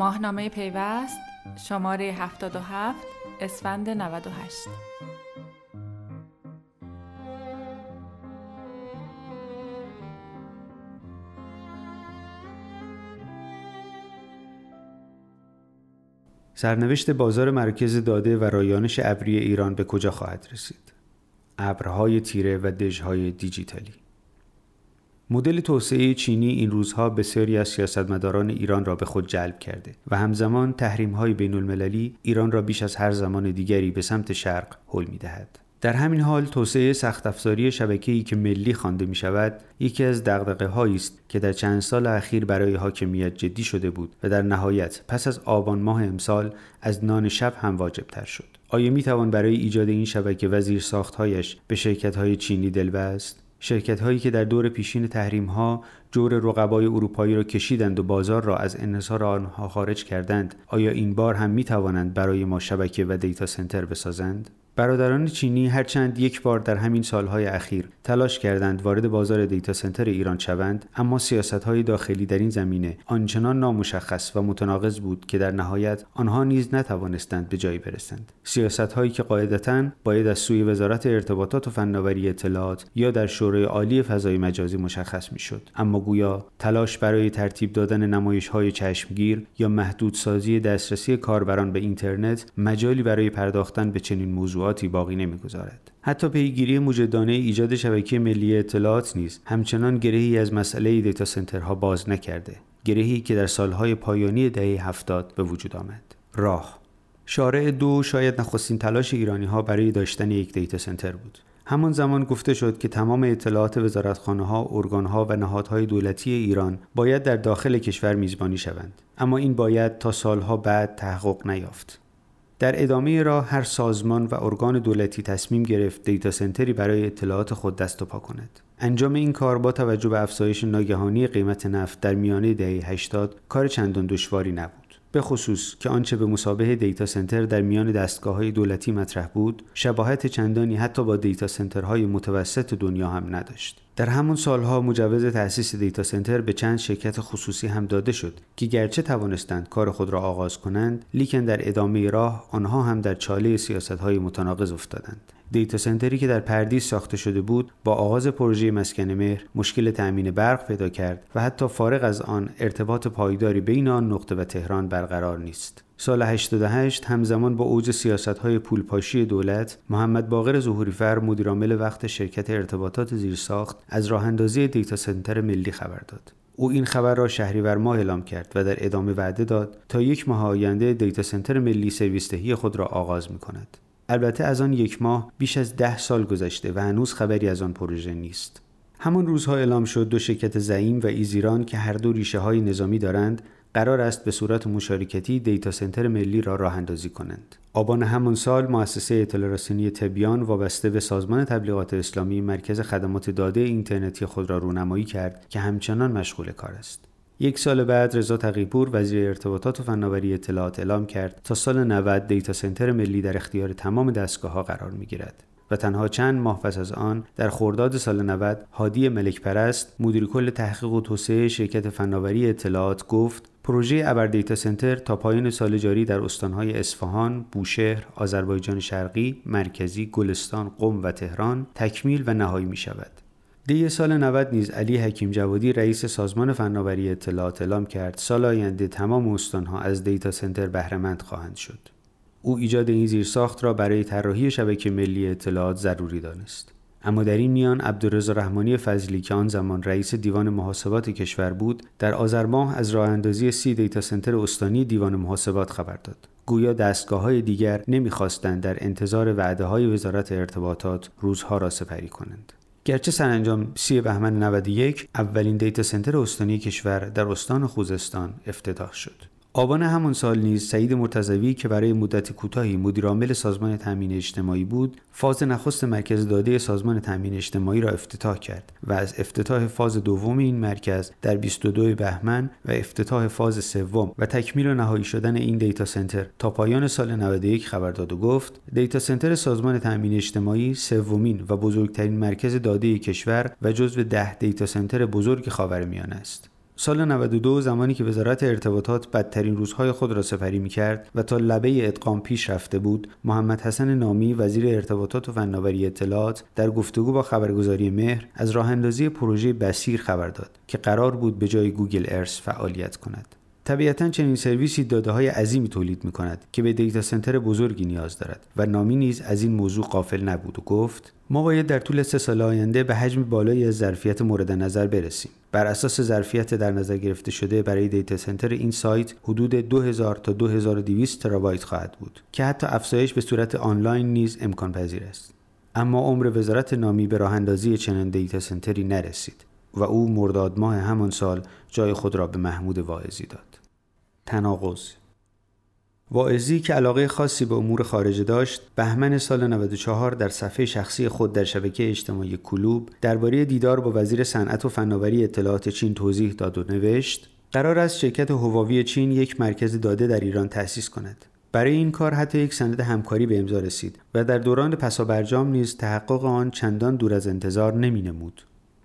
ماهنامه پیوست شماره 77 اسفند 98 سرنوشت بازار مرکز داده و رایانش ابری ایران به کجا خواهد رسید؟ ابرهای تیره و دژهای دیجیتالی مدل توسعه چینی این روزها بسیاری از سیاستمداران ایران را به خود جلب کرده و همزمان تحریم های بین المللی ایران را بیش از هر زمان دیگری به سمت شرق حل می دهد. در همین حال توسعه سخت افزاری شبکه‌ای که ملی خوانده می شود یکی از دغدغه هایی است که در چند سال اخیر برای حاکمیت جدی شده بود و در نهایت پس از آبان ماه امسال از نان شب هم واجب تر شد آیا می توان برای ایجاد این شبکه و زیر ساختهایش به شرکت های چینی دل بست شرکت هایی که در دور پیشین تحریم ها جور رقبای اروپایی را کشیدند و بازار را از انحصار آنها خارج کردند آیا این بار هم می توانند برای ما شبکه و دیتا سنتر بسازند؟ برادران چینی هرچند یک بار در همین سالهای اخیر تلاش کردند وارد بازار دیتا سنتر ایران شوند اما سیاست های داخلی در این زمینه آنچنان نامشخص و متناقض بود که در نهایت آنها نیز نتوانستند به جایی برسند. سیاست هایی که قاعدتا باید از سوی وزارت ارتباطات و فناوری اطلاعات یا در شورای عالی فضای مجازی مشخص می‌شد. اما گویا تلاش برای ترتیب دادن نمایش های چشمگیر یا محدودسازی دسترسی کاربران به اینترنت مجالی برای پرداختن به چنین موضوعات باقی نمی‌گذارد حتی پیگیری مجدانه ایجاد شبکه ملی اطلاعات نیز همچنان گرهی از مسئله دیتا سنترها باز نکرده گرهی که در سالهای پایانی دهه هفتاد به وجود آمد راه شارع دو شاید نخستین تلاش ایرانی ها برای داشتن یک دیتا سنتر بود همان زمان گفته شد که تمام اطلاعات وزارتخانه ها، ارگان ها و نهادهای دولتی ایران باید در داخل کشور میزبانی شوند. اما این باید تا سالها بعد تحقق نیافت. در ادامه راه هر سازمان و ارگان دولتی تصمیم گرفت دیتا سنتری برای اطلاعات خود دست و پا کند. انجام این کار با توجه به افزایش ناگهانی قیمت نفت در میانه دهه 80 کار چندان دشواری نبود. به خصوص که آنچه به مثابه دیتا سنتر در میان دستگاه های دولتی مطرح بود شباهت چندانی حتی با دیتا سنترهای متوسط دنیا هم نداشت. در همون سالها مجوز تأسیس دیتا سنتر به چند شرکت خصوصی هم داده شد که گرچه توانستند کار خود را آغاز کنند لیکن در ادامه راه آنها هم در چاله سیاست های متناقض افتادند. دیتا سنتری که در پردیس ساخته شده بود با آغاز پروژه مسکن مهر مشکل تأمین برق پیدا کرد و حتی فارغ از آن ارتباط پایداری بین آن نقطه و تهران برقرار نیست سال 88 همزمان با اوج سیاست های پولپاشی دولت محمد باقر ظهوریفر مدیرعامل وقت شرکت ارتباطات زیرساخت از راه اندازی دیتا سنتر ملی خبر داد او این خبر را شهریور ماه اعلام کرد و در ادامه وعده داد تا یک ماه آینده دیتا سنتر ملی سرویس خود را آغاز می کند. البته از آن یک ماه بیش از ده سال گذشته و هنوز خبری از آن پروژه نیست. همان روزها اعلام شد دو شرکت زعیم و ایزیران که هر دو ریشه های نظامی دارند قرار است به صورت مشارکتی دیتا سنتر ملی را راه اندازی کنند. آبان همان سال مؤسسه اطلاع رسانی تبیان وابسته به سازمان تبلیغات اسلامی مرکز خدمات داده اینترنتی خود را رونمایی کرد که همچنان مشغول کار است. یک سال بعد رضا تقیپور وزیر ارتباطات و فناوری اطلاعات اعلام کرد تا سال 90 دیتا سنتر ملی در اختیار تمام دستگاه ها قرار می گیرد. و تنها چند ماه پس از آن در خرداد سال 90 هادی ملک پرست مدیر کل تحقیق و توسعه شرکت فناوری اطلاعات گفت پروژه ابر دیتا سنتر تا پایان سال جاری در استانهای اصفهان، بوشهر، آذربایجان شرقی، مرکزی، گلستان، قم و تهران تکمیل و نهایی می شود. دی سال 90 نیز علی حکیم جوادی رئیس سازمان فناوری اطلاعات اعلام کرد سال آینده تمام استانها از دیتا سنتر بهرهمند خواهند شد. او ایجاد این زیرساخت را برای طراحی شبکه ملی اطلاعات ضروری دانست. اما در این میان عبدالرضا رحمانی فضلی که آن زمان رئیس دیوان محاسبات کشور بود در آذر ماه از راه اندازی سی دیتا سنتر استانی دیوان محاسبات خبر داد گویا دستگاه های دیگر نمی‌خواستند در انتظار وعده های وزارت ارتباطات روزها را سپری کنند گرچه سرانجام سی بهمن 91 اولین دیتا سنتر استانی کشور در استان خوزستان افتتاح شد. آبان همان سال نیز سعید مرتضوی که برای مدت کوتاهی مدیرعامل سازمان تامین اجتماعی بود فاز نخست مرکز داده سازمان تامین اجتماعی را افتتاح کرد و از افتتاح فاز دوم این مرکز در 22 بهمن و افتتاح فاز سوم و تکمیل و نهایی شدن این دیتا سنتر تا پایان سال 91 خبر داد و گفت دیتا سنتر سازمان تامین اجتماعی سومین و بزرگترین مرکز داده کشور و جزو ده دیتا سنتر بزرگ خاورمیانه است. سال 92 زمانی که وزارت ارتباطات بدترین روزهای خود را سپری می کرد و تا لبه ادغام پیش رفته بود محمد حسن نامی وزیر ارتباطات و فناوری اطلاعات در گفتگو با خبرگزاری مهر از راه اندازی پروژه بصیر خبر داد که قرار بود به جای گوگل ارث فعالیت کند. طبیعتا چنین سرویسی داده های عظیمی تولید می کند که به دیتا سنتر بزرگی نیاز دارد و نامی نیز از این موضوع غافل نبود و گفت ما باید در طول سه سال آینده به حجم بالایی از ظرفیت مورد نظر برسیم. بر اساس ظرفیت در نظر گرفته شده برای دیتا سنتر این سایت حدود 2000 تا 2200 ترابایت خواهد بود که حتی افزایش به صورت آنلاین نیز امکان پذیر است. اما عمر وزارت نامی به راه اندازی چنین دیتا سنتری نرسید و او مرداد ماه همان سال جای خود را به محمود واعظی داد. تناقض واعظی که علاقه خاصی به امور خارجه داشت بهمن سال 94 در صفحه شخصی خود در شبکه اجتماعی کلوب درباره دیدار با وزیر صنعت و فناوری اطلاعات چین توضیح داد و نوشت قرار است شرکت هواوی چین یک مرکز داده در ایران تأسیس کند برای این کار حتی یک سند همکاری به امضا رسید و در دوران پسابرجام نیز تحقق آن چندان دور از انتظار نمی نمود.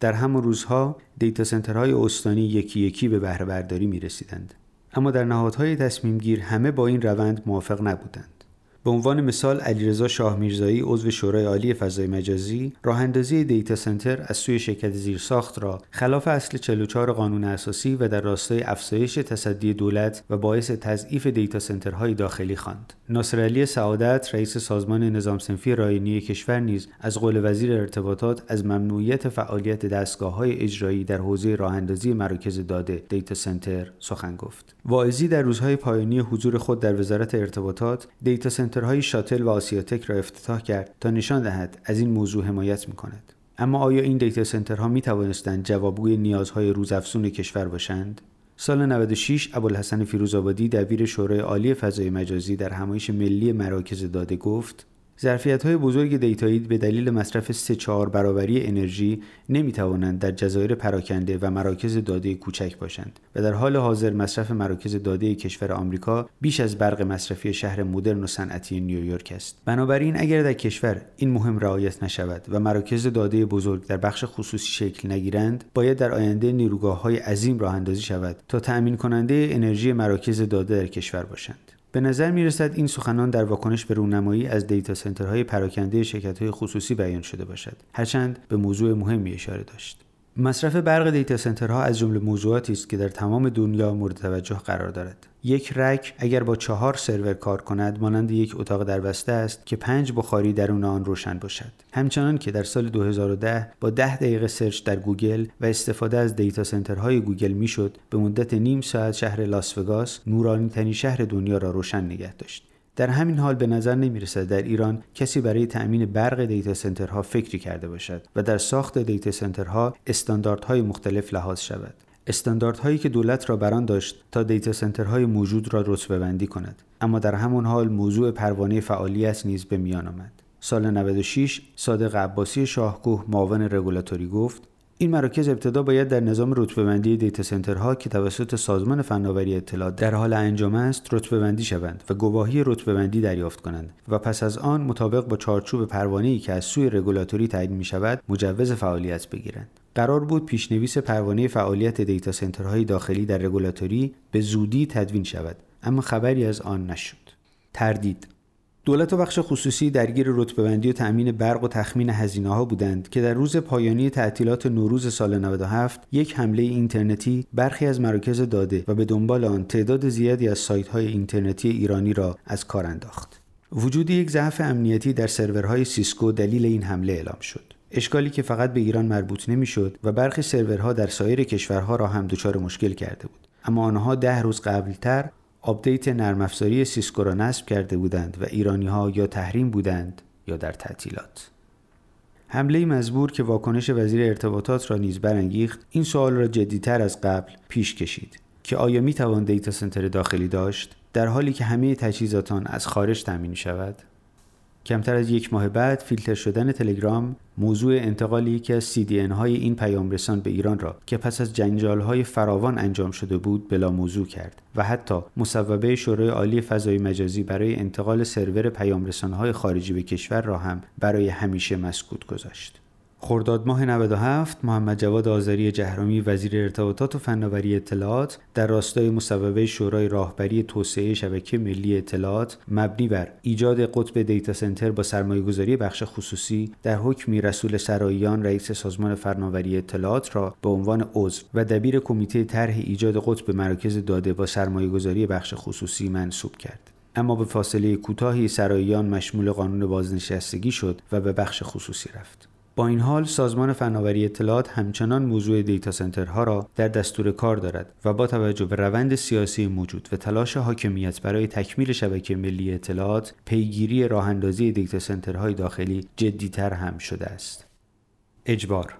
در همان روزها دیتا سنترهای استانی یکی یکی به بهره برداری می رسیدند. اما در نهادهای تصمیم گیر همه با این روند موافق نبودند. به عنوان مثال علیرضا شاه میرزایی عضو شورای عالی فضای مجازی راه اندازی دیتا سنتر از سوی شرکت زیرساخت را خلاف اصل 44 قانون اساسی و در راستای افزایش تصدی دولت و باعث تضعیف دیتا سنترهای داخلی خواند. ناصرعلی سعادت رئیس سازمان نظام صنفی رایانه‌ای کشور نیز از قول وزیر ارتباطات از ممنوعیت فعالیت دستگاه های اجرایی در حوزه راه اندازی مراکز داده دیتا سنتر سخن گفت. واعظی در روزهای پایانی حضور خود در وزارت ارتباطات دیتا سنترهای شاتل و آسیاتک را افتتاح کرد تا نشان دهد از این موضوع حمایت می کند. اما آیا این دیتا سنترها می توانستند جوابگوی نیازهای روزافزون کشور باشند؟ سال 96 ابوالحسن فیروزآبادی دبیر شورای عالی فضای مجازی در همایش ملی مراکز داده گفت ظرفیت های بزرگ دیتایی به دلیل مصرف 3 4 برابری انرژی نمی توانند در جزایر پراکنده و مراکز داده کوچک باشند و در حال حاضر مصرف مراکز داده کشور آمریکا بیش از برق مصرفی شهر مدرن و صنعتی نیویورک است. بنابراین اگر در کشور این مهم رعایت نشود و مراکز داده بزرگ در بخش خصوصی شکل نگیرند باید در آینده نیروگاه های عظیم راه اندازی شود تا تأمین کننده انرژی مراکز داده در کشور باشند. به نظر می رسد این سخنان در واکنش به رونمایی از دیتا سنترهای پراکنده شرکت‌های خصوصی بیان شده باشد هرچند به موضوع مهمی اشاره داشت. مصرف برق دیتا سنترها از جمله موضوعاتی است که در تمام دنیا مورد توجه قرار دارد. یک رک اگر با چهار سرور کار کند مانند یک اتاق در بسته است که پنج بخاری درون آن روشن باشد. همچنان که در سال 2010 با ده دقیقه سرچ در گوگل و استفاده از دیتا سنترهای گوگل می‌شد به مدت نیم ساعت شهر لاس وگاس نورانی ترین شهر دنیا را روشن نگه داشت. در همین حال به نظر نمی رسد در ایران کسی برای تأمین برق دیتا سنترها فکری کرده باشد و در ساخت دیتا سنترها استانداردهای مختلف لحاظ شود. استانداردهایی که دولت را بر آن داشت تا دیتا سنترهای موجود را رتبه بندی کند اما در همون حال موضوع پروانه فعالیت نیز به میان آمد سال 96 صادق عباسی شاهکوه معاون رگولاتوری گفت این مراکز ابتدا باید در نظام رتبه‌بندی دیتا سنترها که توسط سازمان فناوری اطلاعات در حال انجام است رتبه‌بندی شوند و گواهی رتبه‌بندی دریافت کنند و پس از آن مطابق با چارچوب پروانه‌ای که از سوی رگولاتوری تعیین می شود مجوز فعالیت بگیرند. قرار بود پیش‌نویس پروانه فعالیت دیتا سنترهای داخلی در رگولاتوری به زودی تدوین شود اما خبری از آن نشد. تردید دولت و بخش خصوصی درگیر رتبه‌بندی و تأمین برق و تخمین هزینه ها بودند که در روز پایانی تعطیلات نوروز سال 97 یک حمله اینترنتی برخی از مراکز داده و به دنبال آن تعداد زیادی از سایت های اینترنتی ایرانی را از کار انداخت. وجود یک ضعف امنیتی در سرورهای سیسکو دلیل این حمله اعلام شد. اشکالی که فقط به ایران مربوط نمی‌شد و برخی سرورها در سایر کشورها را هم دچار مشکل کرده بود. اما آنها ده روز قبلتر آپدیت نرم افزاری سیسکو را نصب کرده بودند و ایرانی ها یا تحریم بودند یا در تعطیلات. حمله مزبور که واکنش وزیر ارتباطات را نیز برانگیخت این سوال را جدیتر از قبل پیش کشید که آیا می توان دیتا سنتر داخلی داشت در حالی که همه تجهیزات آن از خارج تامین شود کمتر از یک ماه بعد فیلتر شدن تلگرام موضوع انتقال یکی از CDN های این پیام رسان به ایران را که پس از جنجال های فراوان انجام شده بود بلا موضوع کرد و حتی مصوبه شورای عالی فضای مجازی برای انتقال سرور پیام های خارجی به کشور را هم برای همیشه مسکوت گذاشت. خرداد ماه 97 محمد جواد آذری جهرامی وزیر ارتباطات و فناوری اطلاعات در راستای مصوبه شورای راهبری توسعه شبکه ملی اطلاعات مبنی بر ایجاد قطب دیتا سنتر با سرمایه‌گذاری بخش خصوصی در حکمی رسول سراییان رئیس سازمان فناوری اطلاعات را به عنوان عضو و دبیر کمیته طرح ایجاد قطب مراکز داده با سرمایه‌گذاری بخش خصوصی منصوب کرد. اما به فاصله کوتاهی سراییان مشمول قانون بازنشستگی شد و به بخش خصوصی رفت. با این حال سازمان فناوری اطلاعات همچنان موضوع دیتا سنترها را در دستور کار دارد و با توجه به روند سیاسی موجود و تلاش حاکمیت برای تکمیل شبکه ملی اطلاعات پیگیری راه اندازی دیتا سنترهای داخلی جدیتر هم شده است. اجبار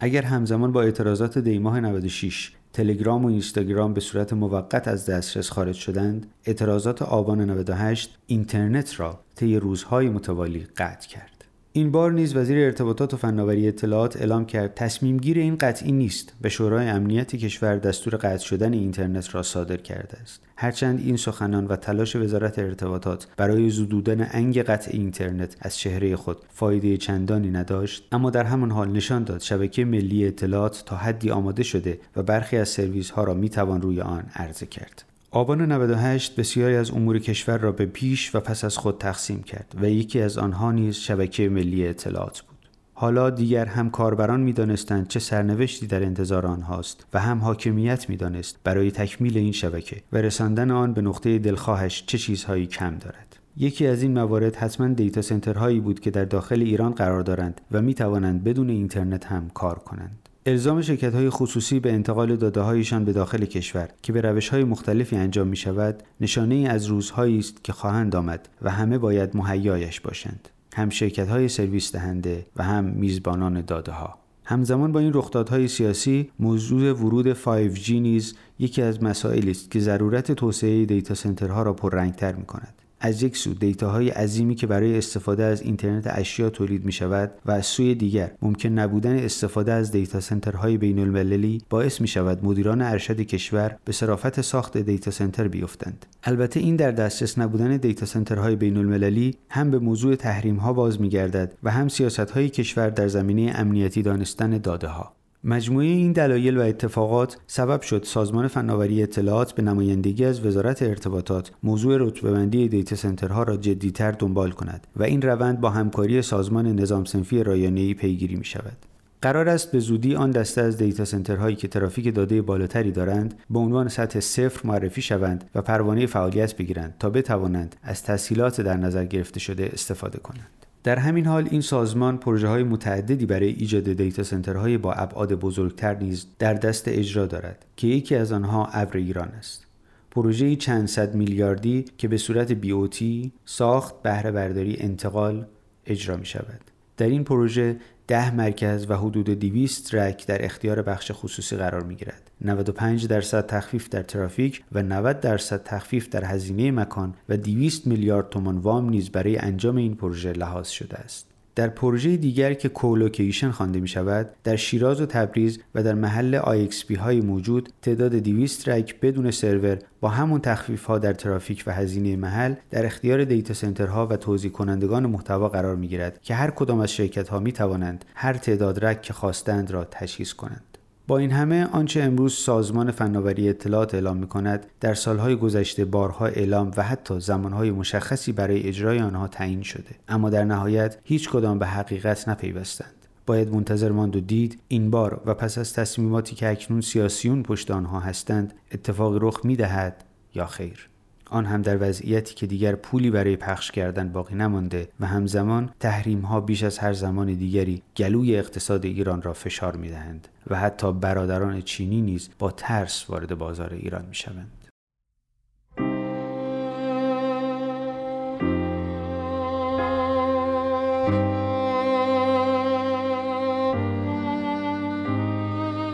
اگر همزمان با اعتراضات دیماه 96 تلگرام و اینستاگرام به صورت موقت از دسترس خارج شدند اعتراضات آبان 98 اینترنت را طی روزهای متوالی قطع کرد این بار نیز وزیر ارتباطات و فناوری اطلاعات اعلام کرد تصمیم گیر این قطعی نیست و شورای امنیت کشور دستور قطع شدن اینترنت را صادر کرده است. هرچند این سخنان و تلاش وزارت ارتباطات برای زدودن انگ قطع اینترنت از چهره خود فایده چندانی نداشت اما در همان حال نشان داد شبکه ملی اطلاعات تا حدی آماده شده و برخی از سرویس ها را می توان روی آن عرضه کرد. آبان 98 بسیاری از امور کشور را به پیش و پس از خود تقسیم کرد و یکی از آنها نیز شبکه ملی اطلاعات بود. حالا دیگر هم کاربران می‌دانستند چه سرنوشتی در انتظار آنهاست و هم حاکمیت می‌دانست برای تکمیل این شبکه و رساندن آن به نقطه دلخواهش چه چیزهایی کم دارد. یکی از این موارد حتما دیتا سنترهایی بود که در داخل ایران قرار دارند و می توانند بدون اینترنت هم کار کنند. الزام شرکت های خصوصی به انتقال داده هایشان به داخل کشور که به روش های مختلفی انجام می شود نشانه ای از روزهایی است که خواهند آمد و همه باید مهیایش باشند. هم شرکت های سرویس دهنده و هم میزبانان داده ها همزمان با این رخدادهای سیاسی موضوع ورود 5G نیز یکی از مسائلی است که ضرورت توسعه دیتا سنترها را پررنگتر می کند از یک سو دیتاهای عظیمی که برای استفاده از اینترنت اشیا تولید می شود و از سوی دیگر ممکن نبودن استفاده از دیتا سنترهای بین المللی باعث می شود مدیران ارشد کشور به صرافت ساخت دیتا سنتر بیفتند. البته این در دسترس نبودن دیتا سنترهای بین المللی هم به موضوع تحریم ها باز می گردد و هم سیاست های کشور در زمینه امنیتی دانستن داده ها مجموعه این دلایل و اتفاقات سبب شد سازمان فناوری اطلاعات به نمایندگی از وزارت ارتباطات موضوع رتبه‌بندی دیتا سنترها را جدیتر دنبال کند و این روند با همکاری سازمان نظام صنفی رایانه‌ای پیگیری می شود. قرار است به زودی آن دسته از دیتا سنترهایی که ترافیک داده بالاتری دارند به عنوان سطح صفر معرفی شوند و پروانه فعالیت بگیرند تا بتوانند از تسهیلات در نظر گرفته شده استفاده کنند. در همین حال این سازمان پروژه های متعددی برای ایجاد دیتا سنترهای با ابعاد بزرگتر نیز در دست اجرا دارد که یکی از آنها ابر ایران است. پروژه چند صد میلیاردی که به صورت BOT ساخت بهره برداری انتقال اجرا می شود. در این پروژه ده مرکز و حدود 200 رک در اختیار بخش خصوصی قرار می گیرد. 95 درصد تخفیف در ترافیک و 90 درصد تخفیف در هزینه مکان و 200 میلیارد تومان وام نیز برای انجام این پروژه لحاظ شده است. در پروژه دیگر که colocation خوانده می شود در شیراز و تبریز و در محل IXP های موجود تعداد 200 رک بدون سرور با همون تخفیف ها در ترافیک و هزینه محل در اختیار دیتا سنترها و توزیع کنندگان محتوا قرار می گیرد که هر کدام از شرکت ها می توانند هر تعداد رک که خواستند را تشخیص کنند. با این همه آنچه امروز سازمان فناوری اطلاعات اعلام می کند در سالهای گذشته بارها اعلام و حتی زمانهای مشخصی برای اجرای آنها تعیین شده. اما در نهایت هیچ کدام به حقیقت نپیوستند. باید منتظر ماند و دید این بار و پس از تصمیماتی که اکنون سیاسیون پشت آنها هستند اتفاق رخ می دهد یا خیر. آن هم در وضعیتی که دیگر پولی برای پخش کردن باقی نمانده و همزمان تحریم ها بیش از هر زمان دیگری گلوی اقتصاد ایران را فشار می دهند و حتی برادران چینی نیز با ترس وارد بازار ایران می شوند.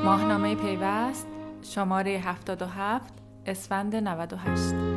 ماهنامه پیوست شماره 77 اسفند 98